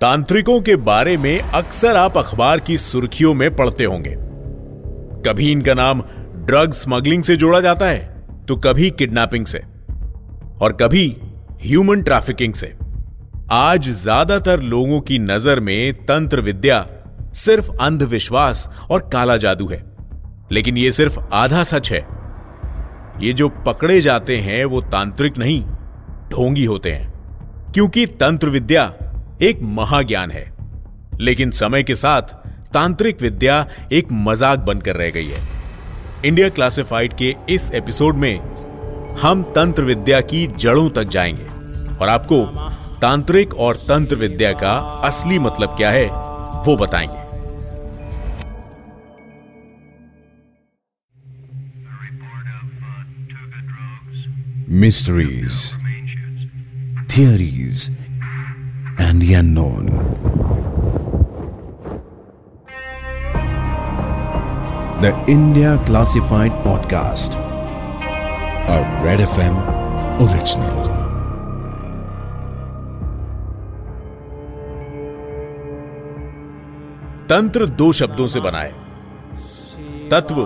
तांत्रिकों के बारे में अक्सर आप अखबार की सुर्खियों में पढ़ते होंगे। कभी इनका नाम ड्रग स्मगलिंग से जोड़ा जाता है तो कभी किडनैपिंग से, और कभी ह्यूमन ट्रैफिकिंग से। आज ज़्यादातर लोगों की नज़र में तंत्र विद्या सिर्फ़ अंधविश्वास और काला जादू है, लेकिन यह सिर्फ़ आधा सच है। ये जो पकड़े जाते हैं, वो तांत्रिक नहीं, ढोंगी होते हैं, क्योंकि तंत्र विद्या एक महाज्ञान है। लेकिन समय के साथ तांत्रिक विद्या एक मज़ाक बनकर रह गई है। इंडिया क्लासिफाइड के इस एपिसोड में हम तंत्र विद्या की जड़ों तक जाएँगे और आपको तांत्रिक और तंत्र विद्या का असली मतलब क्या है वो बताएँगे। Mysteries, theories, and the unknown. The India Classified Podcast, a Red FM original. तंत्र दो शब्दों से बना है तत्व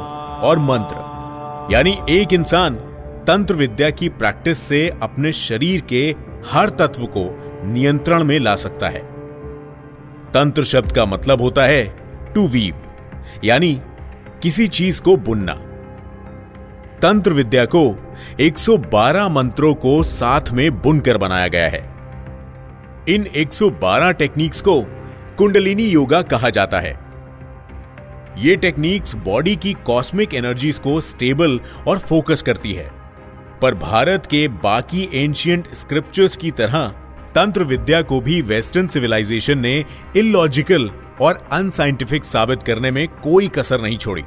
और मंत्र यानी एक इंसान तंत्र विद्या की प्रैक्टिस से अपने शरीर के हर तत्व को नियंत्रण में ला सकता है। तंत्र शब्द का मतलब होता है टू वीव यानी किसी चीज़ को बुनना। तंत्र विद्या को 112 मंत्रों को साथ में बुनकर बनाया गया है। इन 112 टेक्निक्स को कुंडलिनी योगा कहा जाता है। ये टेक्निक्स बॉडी की कॉस्मिक एनर्जीज को स्टेबल और फोकस करती है। पर भारत के बाकी एंशियंट स्क्रिप्चर्स की तरह तंत्र विद्या को भी वेस्टर्न सिविलाइजेशन ने इलॉजिकल और अनसाइंटिफिक साबित करने में कोई कसर नहीं छोड़ी।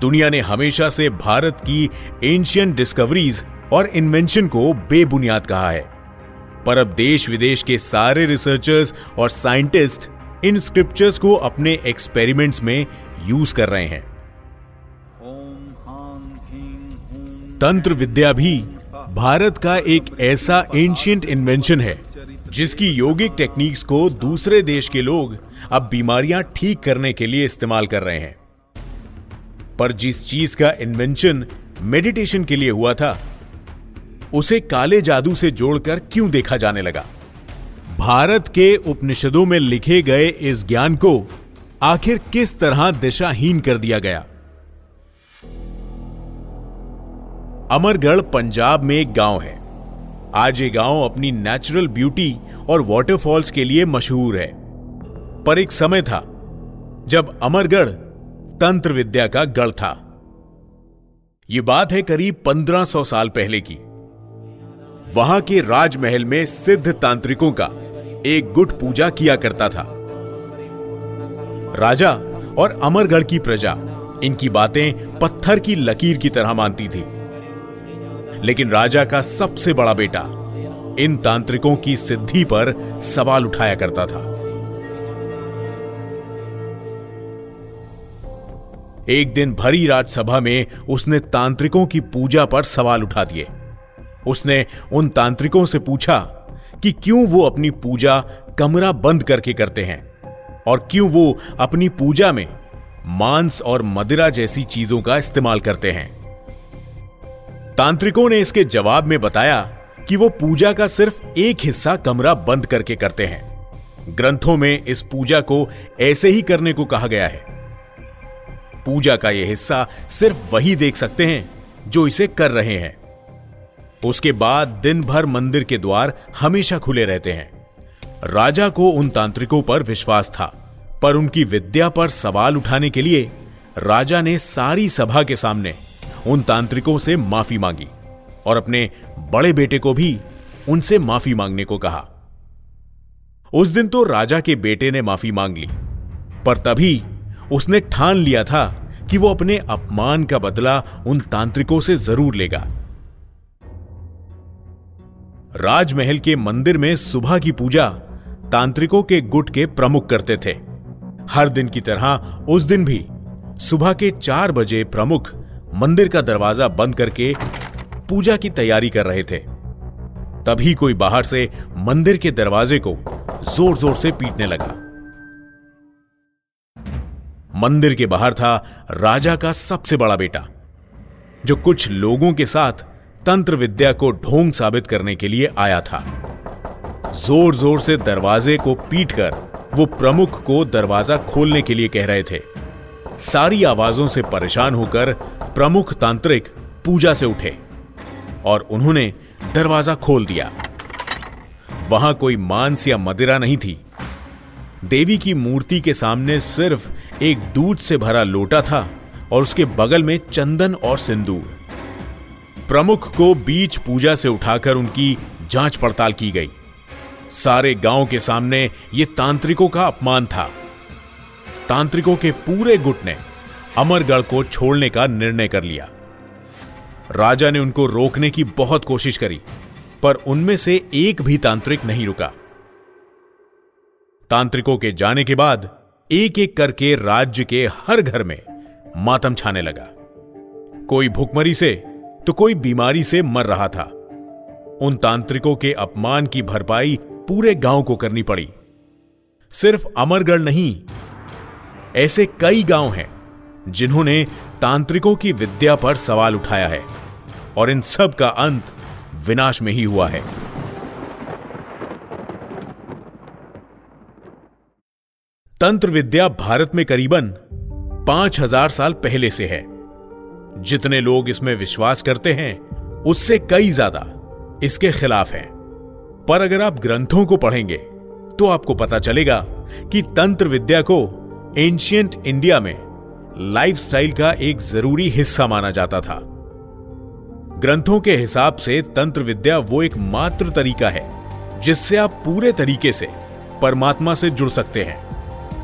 दुनिया ने हमेशा से भारत की एंशियंट डिस्कवरीज और इन्वेंशन को बेबुनियाद कहा है। पर अब देश विदेश के सारे रिसर्चर्स और साइंटिस्ट इन स्क्रिप्चर्स को अपने एक्सपेरिमेंट्स में यूज़ कर रहे हैं। तंत्र विद्या भी भारत का एक ऐसा एंशियंट इन्वेंशन है, जिसकी योगिक टेक्निक्स को दूसरे देश के लोग अब बीमारियाँ ठीक करने के लिए इस्तेमाल कर रहे हैं। पर जिस चीज़ का इन्वेंशन मेडिटेशन के लिए हुआ था, उसे काले जादू से जोड़कर क्यों देखा जाने लगा? भारत के उपनिषदों में लिखे गए इस ज्ञान को आखिर किस तरह दिशाहीन कर दिया गया? अमरगढ़ पंजाब में एक गाँव है। आज ये गाँव अपनी नेचुरल ब्यूटी और वाटरफॉल्स के लिए मशहूर है। पर एक समय था, जब अमरगढ़ तंत्र विद्या का गढ़ था। यह बात है करीब 1500 साल पहले की। वहाँ के राजमहल में सिद्ध तांत्रिकों का एक गुट पूजा किया करता था। राजा और अमरगढ़ की प्रजा इनकी बातें पत्थर की लकीर की तरह मानती थी। लेकिन राजा का सबसे बड़ा बेटा इन तांत्रिकों की सिद्धि पर सवाल उठाया करता था। एक दिन भरी राजसभा में उसने तांत्रिकों की पूजा पर सवाल उठा दिए। उसने उन तांत्रिकों से पूछा कि क्यों वो अपनी पूजा कमरा बंद करके करते हैं और क्यों वो अपनी पूजा में मांस और मदिरा जैसी चीज़ों का इस्तेमाल करते हैं। तांत्रिकों ने इसके जवाब में बताया कि वो पूजा का सिर्फ़ एक हिस्सा कमरा बंद करके करते हैं। ग्रंथों में इस पूजा को ऐसे ही करने को कहा गया है। पूजा का यह हिस्सा सिर्फ़ वही देख सकते हैं जो इसे कर रहे हैं। उसके बाद दिन भर मंदिर के द्वार हमेशा खुले रहते हैं। राजा को उन तांत्रिकों पर विश्वास था, पर उनकी विद्या पर सवाल उठाने के लिए राजा ने सारी सभा के सामने उन तांत्रिकों से माफ़ी मांगी और अपने बड़े बेटे को भी उनसे माफ़ी मांगने को कहा। उस दिन तो राजा के बेटे ने माफ़ी मांग ली, पर तभी उसने ठान लिया था कि वो अपने अपमान का बदला उन तांत्रिकों से ज़रूर लेगा। राजमहल के मंदिर में सुबह की पूजा तांत्रिकों के गुट के प्रमुख करते थे। हर दिन की तरह उस दिन भी सुबह के चार बजे प्रमुख मंदिर का दरवाज़ा बंद करके पूजा की तैयारी कर रहे थे। तभी कोई बाहर से मंदिर के दरवाजे को ज़ोर ज़ोर से पीटने लगा। मंदिर के बाहर था राजा का सबसे बड़ा बेटा, जो कुछ लोगों के साथ तंत्र विद्या को ढोंग साबित करने के लिए आया था। ज़ोर ज़ोर से दरवाजे को पीटकर वो प्रमुख को दरवाज़ा खोलने के लिए कह रहे थे। सारी आवाजों से परेशान होकर प्रमुख तांत्रिक पूजा से उठे और उन्होंने दरवाज़ा खोल दिया। वहाँ कोई मांस या मदिरा नहीं थी। देवी की मूर्ति के सामने सिर्फ़ एक दूध से भरा लोटा था और उसके बगल में चंदन और सिंदूर। प्रमुख को बीच पूजा से उठाकर उनकी जाँच पड़ताल की गई। सारे गाँव के सामने यह तांत्रिकों का अपमान था। तांत्रिकों के पूरे गुट ने अमरगढ़ को छोड़ने का निर्णय कर लिया। राजा ने उनको रोकने की बहुत कोशिश करी, पर उनमें से एक भी तांत्रिक नहीं रुका। तांत्रिकों के जाने के बाद एक एक करके राज्य के हर घर में मातम छाने लगा। कोई भूखमरी से तो कोई बीमारी से मर रहा था। उन तांत्रिकों के अपमान की भरपाई पूरे गाँव को करनी पड़ी। सिर्फ़ अमरगढ़ नहीं ऐसे कई गाँव हैं, जिन्होंने तांत्रिकों की विद्या पर सवाल उठाया है, और इन सब का अंत विनाश में ही हुआ है। तंत्र विद्या भारत में करीबन पाँच हज़ार साल पहले से है। जितने लोग इसमें विश्वास करते हैं, उससे कई ज़्यादा इसके खिलाफ हैं। पर अगर आप ग्रंथों को पढ़ेंगे तो आपको पता चलेगा कि तंत्र विद्या को एंशियंट इंडिया में लाइफस्टाइल का एक ज़रूरी हिस्सा माना जाता था। ग्रंथों के हिसाब से तंत्र विद्या वो एक मात्र तरीका है, जिससे आप पूरे तरीके से परमात्मा से जुड़ सकते हैं।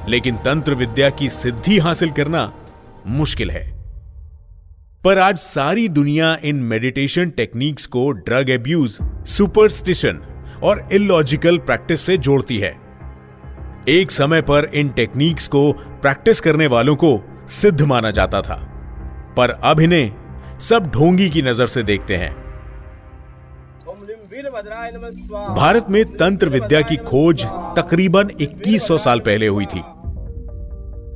लेकिन तंत्र विद्या की सिद्धि हासिल करना मुश्किल है। पर आज सारी दुनिया इन मेडिटेशन टेक्निक्स को ड्रग एब्यूज, सुपरस्टिशन और इलॉजिकल प्रैक्टिस से जोड़ती है। एक समय पर इन टेक्निक्स को प्रैक्टिस करने वालों को सिद्ध माना जाता था। पर अब इन्हें सब ढोंगी की नज़र से देखते हैं। भारत में तंत्र विद्या की खोज तकरीबन 2100 साल पहले हुई थी।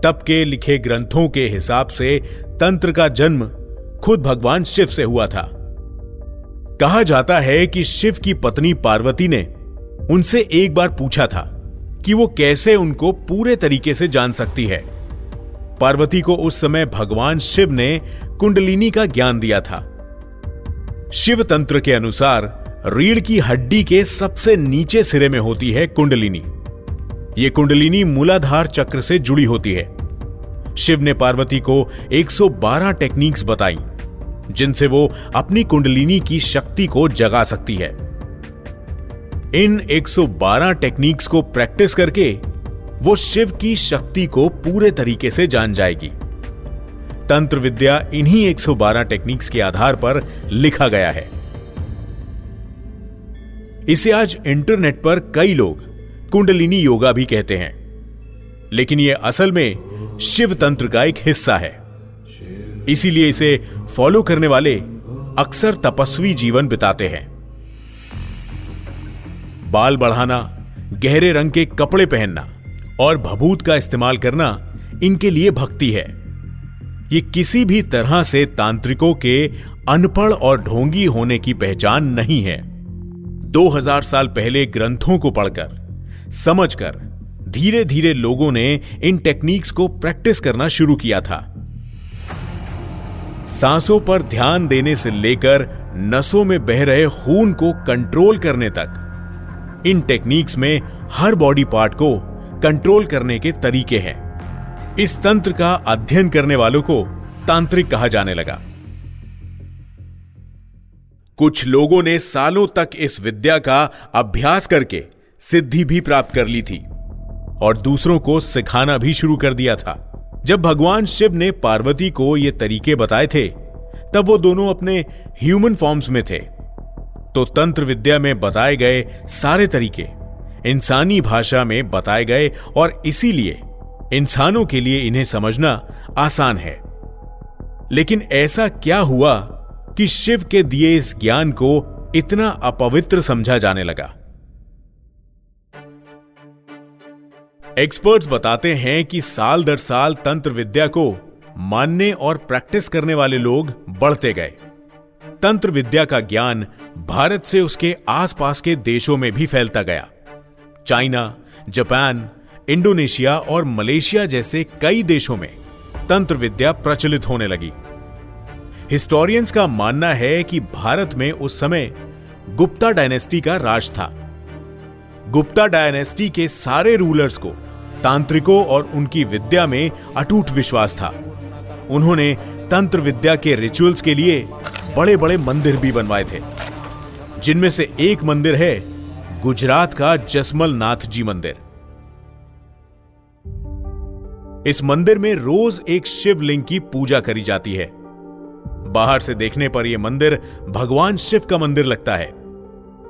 तब के लिखे ग्रंथों के हिसाब से तंत्र का जन्म खुद भगवान शिव से हुआ था। कहा जाता है कि शिव की पत्नी पार्वती ने उनसे एक बार पूछा था कि वो कैसे उनको पूरे तरीके से जान सकती है। पार्वती को उस समय भगवान शिव ने कुंडलिनी का ज्ञान दिया था। शिव तंत्र के अनुसार रीढ़ की हड्डी के सबसे नीचे सिरे में होती है कुंडलिनी। यह कुंडलिनी मूलाधार चक्र से जुड़ी होती है। शिव ने पार्वती को 112 टेक्निक्स बताई, जिनसे वो अपनी कुंडलिनी की शक्ति को जगा सकती है। इन 112 टेक्निक्स को प्रैक्टिस करके वो शिव की शक्ति को पूरे तरीके से जान जाएगी। तंत्र विद्या इन्हीं 112 टेक्निक्स के आधार पर लिखा गया है। इसे आज इंटरनेट पर कई लोग कुंडलिनी योगा भी कहते हैं। लेकिन यह असल में शिव तंत्र का एक हिस्सा है। इसीलिए इसे फॉलो करने वाले अक्सर तपस्वी जीवन बिताते हैं। बाल बढ़ाना, गहरे रंग के कपड़े पहनना और भभूत का इस्तेमाल करना इनके लिए भक्ति है। ये किसी भी तरह से तांत्रिकों के अनपढ़ और ढोंगी होने की पहचान नहीं है। 2000 साल पहले ग्रंथों को पढ़कर, समझकर धीरे धीरे लोगों ने इन टेक्निक्स को प्रैक्टिस करना शुरू किया था। सांसों पर ध्यान देने से लेकर नसों में बह रहे खून को कंट्रोल करने तक इन टेक्निक्स में हर बॉडी पार्ट को कंट्रोल करने के तरीके हैं। इस तंत्र का अध्ययन करने वालों को तांत्रिक कहा जाने लगा। कुछ लोगों ने सालों तक इस विद्या का अभ्यास करके सिद्धि भी प्राप्त कर ली थी और दूसरों को सिखाना भी शुरू कर दिया था। जब भगवान शिव ने पार्वती को ये तरीके बताए थे, तब वो दोनों अपने ह्यूमन फॉर्म्स में थे। तो तंत्र विद्या में बताए गए सारे तरीके, इंसानी भाषा में बताए गए और इसीलिए इंसानों के लिए इन्हें समझना आसान है। लेकिन ऐसा क्या हुआ कि शिव के दिए इस ज्ञान को इतना अपवित्र समझा जाने लगा? एक्सपर्ट्स बताते हैं कि साल दर साल तंत्र विद्या को मानने और प्रैक्टिस करने वाले लोग बढ़ते गए। तंत्र विद्या का ज्ञान भारत से उसके आसपास के देशों में भी फैलता गया। चाइना, जापान, इंडोनेशिया और मलेशिया जैसे कई देशों में तंत्र विद्या प्रचलित होने लगी। हिस्टोरियंस का मानना है कि भारत में उस समय गुप्ता डायनेस्टी का राज था। गुप्ता डायनेस्टी के सारे रूलर्स को, तांत्रिकों और उनकी विद्या में अटूट विश्वास था। उन्होंने तंत्र विद्या के रिचुअल्स के लिए बड़े बड़े मंदिर भी बनवाए थे। जिनमें से एक मंदिर है गुजरात का जसमल नाथ जी मंदिर। इस मंदिर में रोज एक शिवलिंग की पूजा करी जाती है। बाहर से देखने पर यह मंदिर भगवान शिव का मंदिर लगता है।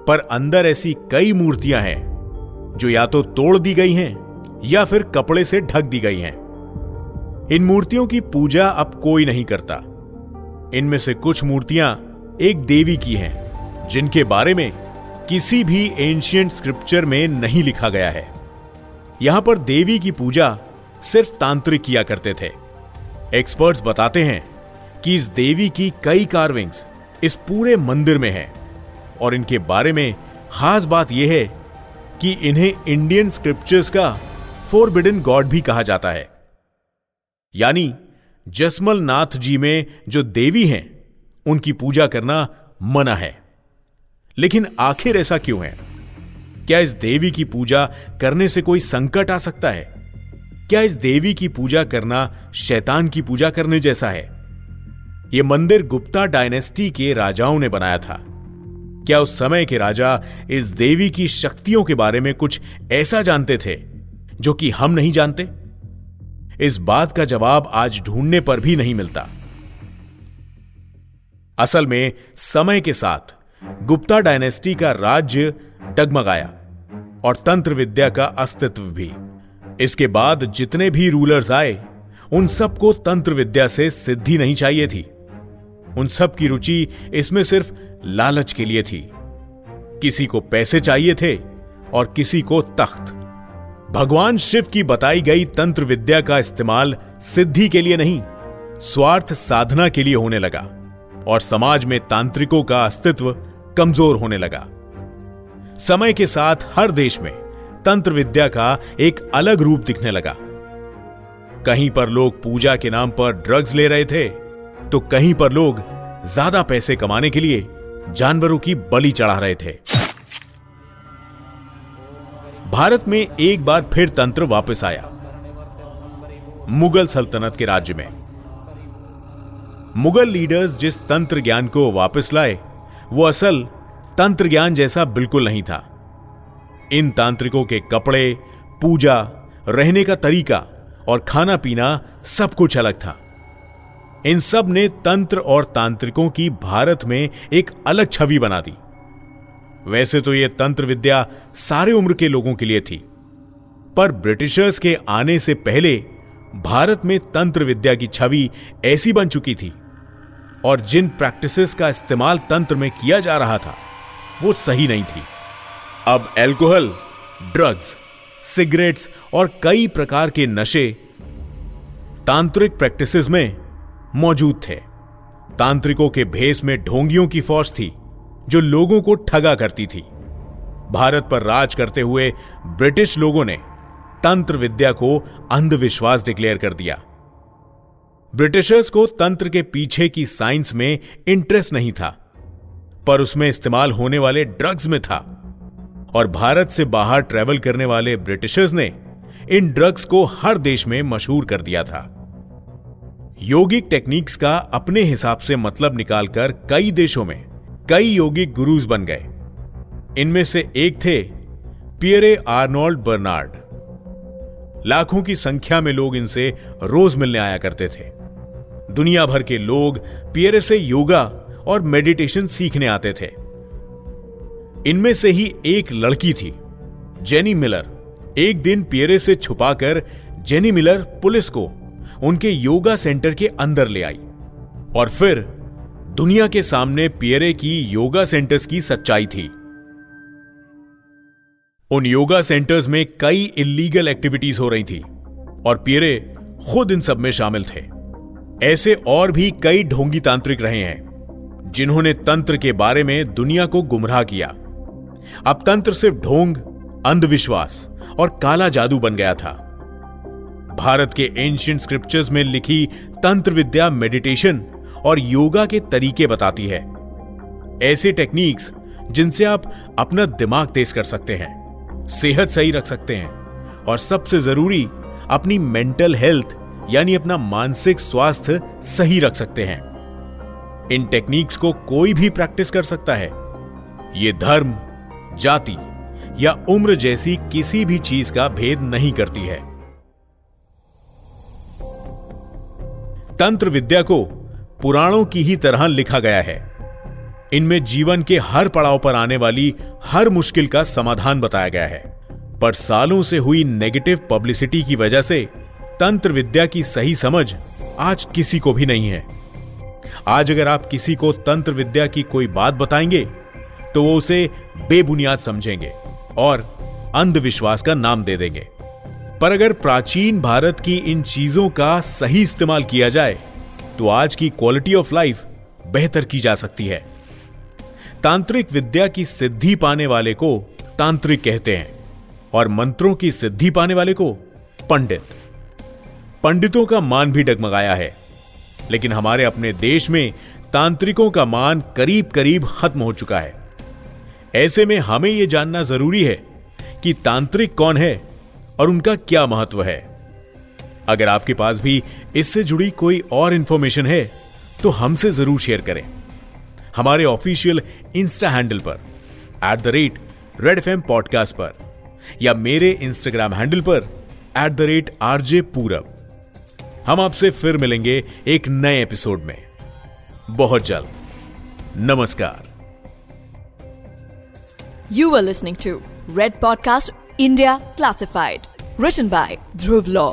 पर अंदर ऐसी कई मूर्तियाँ हैं, जो या तो तोड़ दी गई हैं, या फिर कपड़े से ढक दी गई हैं। इन मूर्तियों की पूजा अब कोई नहीं करता। इनमें से कुछ मूर्तियाँ एक देवी की हैं, जिनके बारे में किसी भी एंशियंट स्क्रिप्चर में नहीं लिखा गया है। यहाँ पर देवी की पूजा सिर्फ़ तांत्रिक किया करते थे। एक्सपर्ट्स बताते हैं कि इस देवी की कई कार्विंग्स इस पूरे मंदिर में हैं, और इनके बारे में खास बात यह है कि इन्हें इंडियन स्क्रिप्चर्स का फोरबिडन गॉड भी कहा जाता है। यानी जसमल नाथ जी में जो देवी हैं, उनकी पूजा करना मना है। लेकिन आखिर ऐसा क्यों है? क्या इस देवी की पूजा करने से कोई संकट आ सकता है? क्या इस देवी की पूजा करना शैतान की पूजा करने जैसा है? यह मंदिर गुप्ता डायनेस्टी के राजाओं ने बनाया था। क्या उस समय के राजा इस देवी की शक्तियों के बारे में कुछ ऐसा जानते थे, जो कि हम नहीं जानते? इस बात का जवाब आज ढूँढने पर भी नहीं मिलता। असल में, समय के साथ, गुप्ता डायनेस्टी का राज्य डगमगाया, और तंत्र विद्या का अस्तित्व भी। इसके बाद जितने भी रूलर्स आए, उन सबको तंत्र विद्या से सिद्धि नहीं चाहिए थी। उन सब की रुचि इसमें सिर्फ़ लालच के लिए थी। किसी को पैसे चाहिए थे, और किसी को तख्त। भगवान शिव की बताई गई तंत्र विद्या का इस्तेमाल सिद्धि के लिए नहीं, स्वार्थ साधना के लिए होने लगा, और समाज में तांत्रिकों का अस्तित्व कमज़ोर होने लगा। समय के साथ हर देश में तंत्र विद्या का एक अलग रूप दिखने लगा। कहीं पर लोग पूजा के नाम पर ड्रग्स ले रहे थे तो कहीं पर लोग ज़्यादा पैसे कमाने के लिए जानवरों की बलि चढ़ा रहे थे। भारत में एक बार फिर तंत्र वापस आया। मुगल सल्तनत के राज्य में। मुगल लीडर्स जिस तंत्र ज्ञान को वापस लाए, वो असल तंत्र ज्ञान जैसा बिल्कुल नहीं था। इन तांत्रिकों के कपड़े, पूजा, रहने का तरीका और खाना पीना सब कुछ अलग था। इन सबने तंत्र और तांत्रिकों की भारत में एक अलग छवि बना दी। वैसे तो यह तंत्र विद्या सारे उम्र के लोगों के लिए थी। पर ब्रिटिशर्स के आने से पहले भारत में तंत्र विद्या की छवि ऐसी बन चुकी थी और जिन प्रैक्टिसेस का इस्तेमाल तंत्र में किया जा रहा था, वो सही नहीं थी। अब एल्कोहल ड्रग्स सिगरेट्स और कई प्रकार के नशे तांत्रिक प्रैक्टिसेस में मौजूद थे। तांत्रिकों के भेस में ढोंगियों की फौज थी। जो लोगों को ठगा करती थी। भारत पर राज करते हुए ब्रिटिश लोगों ने तंत्र विद्या को अंधविश्वास डिक्लेयर कर दिया। ब्रिटिशर्स को तंत्र के पीछे की साइंस में इंटरेस्ट नहीं था, पर उसमें इस्तेमाल होने वाले ड्रग्स में था। और भारत से बाहर ट्रेवल करने वाले ब्रिटिशर्स ने इन ड्रग्स को हर देश में मशहूर कर दिया था। योगिक टेक्निक्स का अपने हिसाब से मतलब निकालकर कई देशों में कई योगिक गुरुज बन गए। इनमें से एक थे पियरे आर्नोल्ड बर्नार्ड। लाखों की संख्या में लोग इनसे रोज मिलने आया करते थे। दुनिया भर के लोग पियरे से योगा और मेडिटेशन सीखने आते थे। इनमें से ही एक लड़की थी, जेनी मिलर। एक दिन पियरे से छुपाकर जेनी मिलर पुलिस को उनके योगा सेंटर के अंदर ले आई और फिर दुनिया के सामने पियरे की योगा सेंटर्स की सच्चाई थी। उन योगा सेंटर्स में कई इलीगल एक्टिविटीज़ हो रही थी और पियरे खुद इन सब में शामिल थे। ऐसे और भी कई ढोंगी तांत्रिक रहे हैं, जिन्होंने तंत्र के बारे में दुनिया को गुमराह किया। अब तंत्र सिर्फ़ ढोंग, अंधविश्वास और काला जादू बन गया था। भारत के एंशियंट स्क्रिप्चर्स में लिखी तंत्र विद्या मेडिटेशन और योगा के तरीके बताती है। ऐसे टेक्निक्स जिनसे आप अपना दिमाग तेज कर सकते हैं, सेहत सही रख सकते हैं और सबसे ज़रूरी, अपनी मेंटल हेल्थ यानी अपना मानसिक स्वास्थ्य सही रख सकते हैं। इन टेक्निक्स को कोई भी प्रैक्टिस कर सकता है। यह धर्म, जाति या उम्र जैसी किसी भी चीज़ का भेद नहीं करती है। तंत्र विद्या को पुराणों की ही तरह लिखा गया है। इनमें जीवन के हर पड़ाव पर आने वाली हर मुश्किल का समाधान बताया गया है। पर सालों से हुई नेगेटिव पब्लिसिटी की वजह से तंत्र विद्या की सही समझ आज किसी को भी नहीं है। आज अगर आप किसी को तंत्र विद्या की कोई बात बताएँगे तो वो उसे बेबुनियाद समझेंगे और अंधविश्वास का नाम दे देंगे। पर अगर प्राचीन भारत की इन चीज़ों का सही इस्तेमाल किया जाए तो आज की क्वालिटी ऑफ़ लाइफ बेहतर की जा सकती है। तांत्रिक विद्या की सिद्धि पाने वाले को तांत्रिक कहते हैं और मंत्रों की सिद्धि पाने वाले को पंडित। पंडितों का मान भी डगमगाया है, लेकिन हमारे अपने देश में तांत्रिकों का मान करीब करीब खत्म हो चुका है। ऐसे में हमें यह जानना ज़रूरी है कि तांत्रिक कौन है और उनका क्या महत्व है। अगर आपके पास भी इससे जुड़ी कोई और इंफॉर्मेशन है तो हमसे ज़रूर शेयर करें। हमारे ऑफिशियल इंस्टा हैंडल पर at the rate red F podcast पर या मेरे इंस्टाग्राम हैंडल पर at the rate RJ Purab हम आपसे फिर मिलेंगे एक नए एपिसोड में। बहुत जल्द। नमस्कार। You were listening to Red Podcast India Classified, written by Dhruv Law,